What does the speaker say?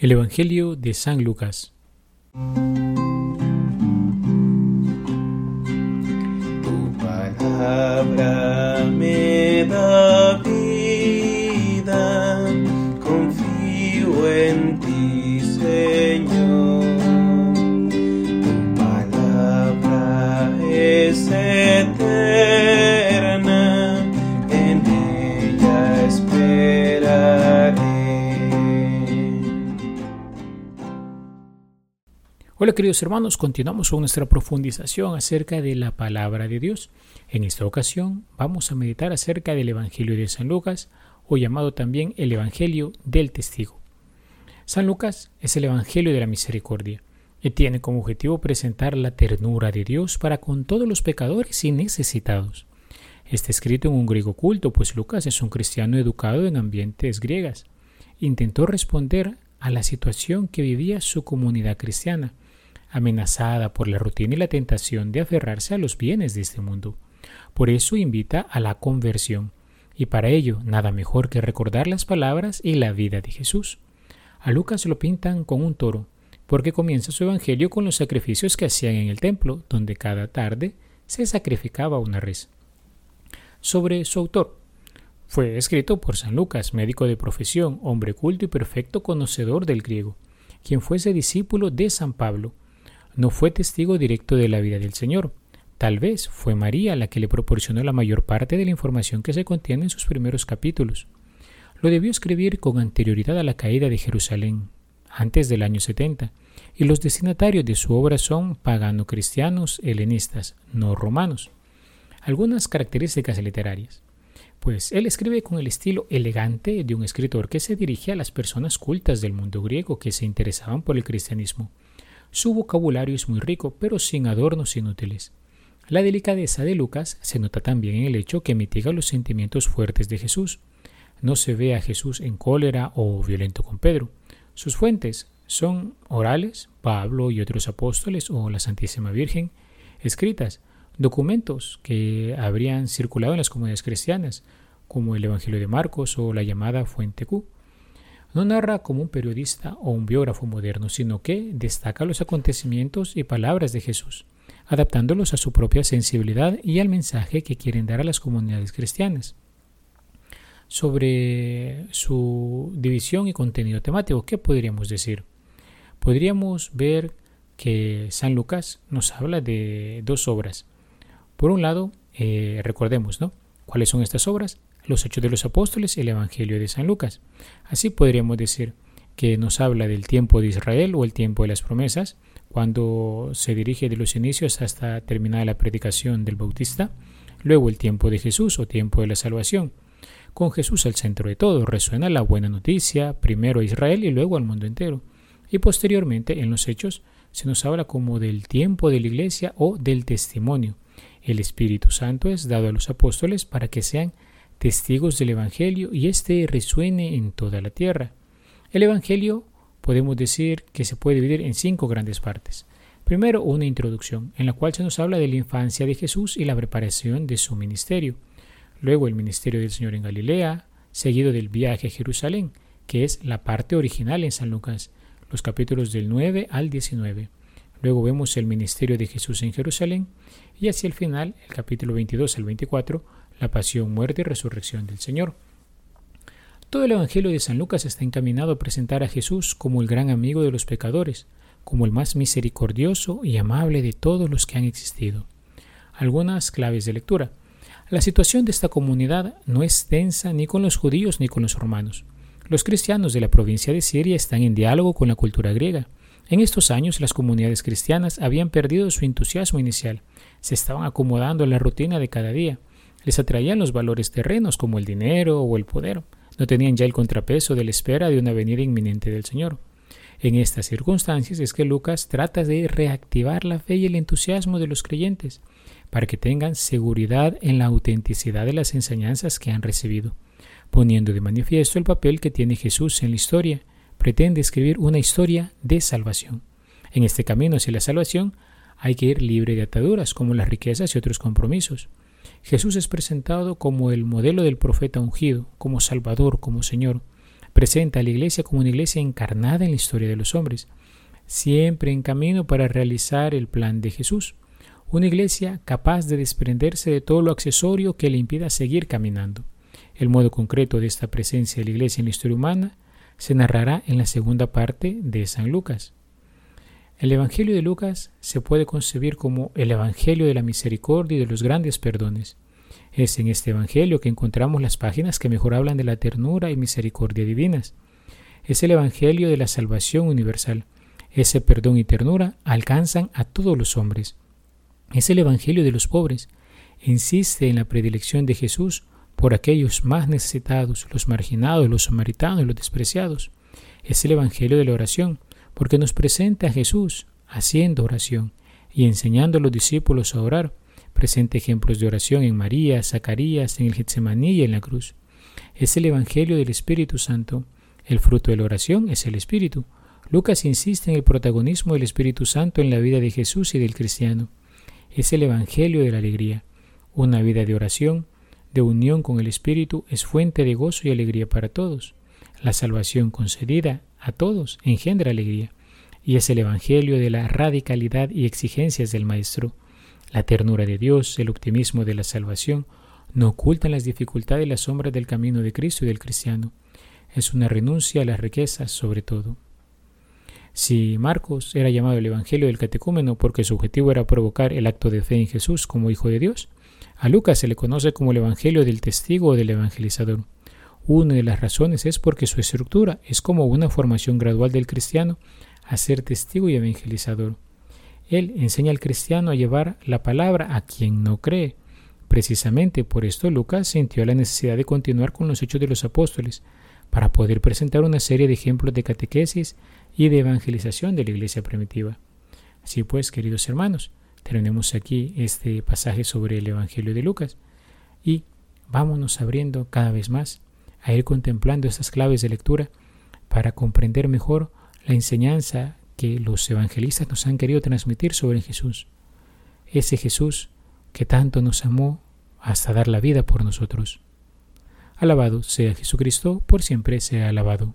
El Evangelio de San Lucas. Tu palabra me da vida, confío en ti, Hola queridos hermanos, continuamos con nuestra profundización acerca de la palabra de Dios. En esta ocasión vamos a meditar acerca del Evangelio de San Lucas, o llamado también el Evangelio del Testigo. San Lucas es el Evangelio de la Misericordia y tiene como objetivo presentar la ternura de Dios para con todos los pecadores y necesitados. Está escrito en un griego culto, pues Lucas es un cristiano educado en ambientes griegas. Intentó responder a la situación que vivía su comunidad cristiana, amenazada por la rutina y la tentación de aferrarse a los bienes de este mundo. Por eso invita a la conversión, y para ello nada mejor que recordar las palabras y la vida de Jesús. A Lucas lo pintan con un toro, porque comienza su evangelio con los sacrificios que hacían en el templo, donde cada tarde se sacrificaba una res. Sobre su autor. Fue escrito por San Lucas, médico de profesión, hombre culto y perfecto conocedor del griego, quien fuese discípulo de San Pablo. No fue testigo directo de la vida del Señor. Tal vez fue María la que le proporcionó la mayor parte de la información que se contiene en sus primeros capítulos. Lo debió escribir con anterioridad a la caída de Jerusalén, antes del año 70, y los destinatarios de su obra son pagano-cristianos helenistas, no romanos. Algunas características literarias. Pues él escribe con el estilo elegante de un escritor que se dirige a las personas cultas del mundo griego que se interesaban por el cristianismo. Su vocabulario es muy rico, pero sin adornos inútiles. La delicadeza de Lucas se nota también en el hecho que mitiga los sentimientos fuertes de Jesús. No se ve a Jesús en cólera o violento con Pedro. Sus fuentes son orales, Pablo y otros apóstoles o la Santísima Virgen, escritas, documentos que habrían circulado en las comunidades cristianas, como el Evangelio de Marcos o la llamada Fuente Q. No narra como un periodista o un biógrafo moderno, sino que destaca los acontecimientos y palabras de Jesús, adaptándolos a su propia sensibilidad y al mensaje que quieren dar a las comunidades cristianas. Sobre su división y contenido temático, ¿qué podríamos decir? Podríamos ver que San Lucas nos habla de dos obras. Por un lado, eh, recordemos, ¿no? ¿Cuáles son estas obras? Los Hechos de los Apóstoles el Evangelio de San Lucas. Así podríamos decir que nos habla del tiempo de Israel o el tiempo de las promesas, cuando se dirige de los inicios hasta terminar la predicación del Bautista, luego el tiempo de Jesús o tiempo de la salvación. Con Jesús al centro de todo, resuena la buena noticia, primero a Israel y luego al mundo entero. Y posteriormente, en los hechos, se nos habla como del tiempo de la iglesia o del testimonio. El Espíritu Santo es dado a los apóstoles para que sean testigos del Evangelio y éste resuene en toda la tierra. El Evangelio podemos decir que se puede dividir en cinco grandes partes. Primero, una introducción, en la cual se nos habla de la infancia de Jesús y la preparación de su ministerio. Luego, el ministerio del Señor en Galilea, seguido del viaje a Jerusalén, que es la parte original en San Lucas, los capítulos del 9 al 19. Luego vemos el ministerio de Jesús en Jerusalén y hacia el final, el capítulo 22 al 24, la pasión, muerte y resurrección del Señor. Todo el Evangelio de San Lucas está encaminado a presentar a Jesús como el gran amigo de los pecadores, como el más misericordioso y amable de todos los que han existido. Algunas claves de lectura. La situación de esta comunidad no es tensa ni con los judíos ni con los romanos. Los cristianos de la provincia de Siria están en diálogo con la cultura griega. En estos años las comunidades cristianas habían perdido su entusiasmo inicial, se estaban acomodando a la rutina de cada día, les atraían los valores terrenos como el dinero o el poder, no tenían ya el contrapeso de la espera de una venida inminente del Señor. En estas circunstancias es que Lucas trata de reactivar la fe y el entusiasmo de los creyentes, para que tengan seguridad en la autenticidad de las enseñanzas que han recibido, poniendo de manifiesto el papel que tiene Jesús en la historia. Pretende escribir una historia de salvación. En este camino hacia la salvación hay que ir libre de ataduras como las riquezas y otros compromisos. Jesús es presentado como el modelo del profeta ungido, como Salvador, como Señor, presenta a la iglesia como una iglesia encarnada en la historia de los hombres, siempre en camino para realizar el plan de Jesús. Una iglesia capaz de desprenderse de todo lo accesorio que le impida seguir caminando. El modo concreto de esta presencia de la iglesia en la historia humana se narrará en la segunda parte de San Lucas. El Evangelio de Lucas se puede concebir como el Evangelio de la misericordia y de los grandes perdones. Es en este Evangelio que encontramos las páginas que mejor hablan de la ternura y misericordia divinas. Es el Evangelio de la salvación universal. Ese perdón y ternura alcanzan a todos los hombres. Es el Evangelio de los pobres. Insiste en la predilección de Jesús por aquellos más necesitados, los marginados, los samaritanos, los despreciados. Es el Evangelio de la oración, porque nos presenta a Jesús haciendo oración y enseñando a los discípulos a orar. Presenta ejemplos de oración en María, Zacarías, en el Getsemaní y en la cruz. Es el Evangelio del Espíritu Santo. El fruto de la oración es el Espíritu. Lucas insiste en el protagonismo del Espíritu Santo en la vida de Jesús y del cristiano. Es el Evangelio de la alegría. Una vida de oración de unión con el Espíritu es fuente de gozo y alegría para todos. La salvación concedida a todos engendra alegría, y es el Evangelio de la radicalidad y exigencias del Maestro. La ternura de Dios, el optimismo de la salvación, no ocultan las dificultades y las sombras del camino de Cristo y del cristiano. Es una renuncia a las riquezas sobre todo. Si Marcos era llamado el Evangelio del catecúmeno porque su objetivo era provocar el acto de fe en Jesús como Hijo de Dios, a Lucas se le conoce como el Evangelio del testigo o del evangelizador. Una de las razones es porque su estructura es como una formación gradual del cristiano a ser testigo y evangelizador. Él enseña al cristiano a llevar la palabra a quien no cree. Precisamente por esto Lucas sintió la necesidad de continuar con los hechos de los apóstoles, para poder presentar una serie de ejemplos de catequesis y de evangelización de la iglesia primitiva. Así pues, queridos hermanos, Terminemos aquí este pasaje sobre el Evangelio de Lucas y vámonos abriendo cada vez más a ir contemplando estas claves de lectura para comprender mejor la enseñanza que los evangelistas nos han querido transmitir sobre Jesús. Ese Jesús que tanto nos amó hasta dar la vida por nosotros. Alabado sea Jesucristo, por siempre sea alabado.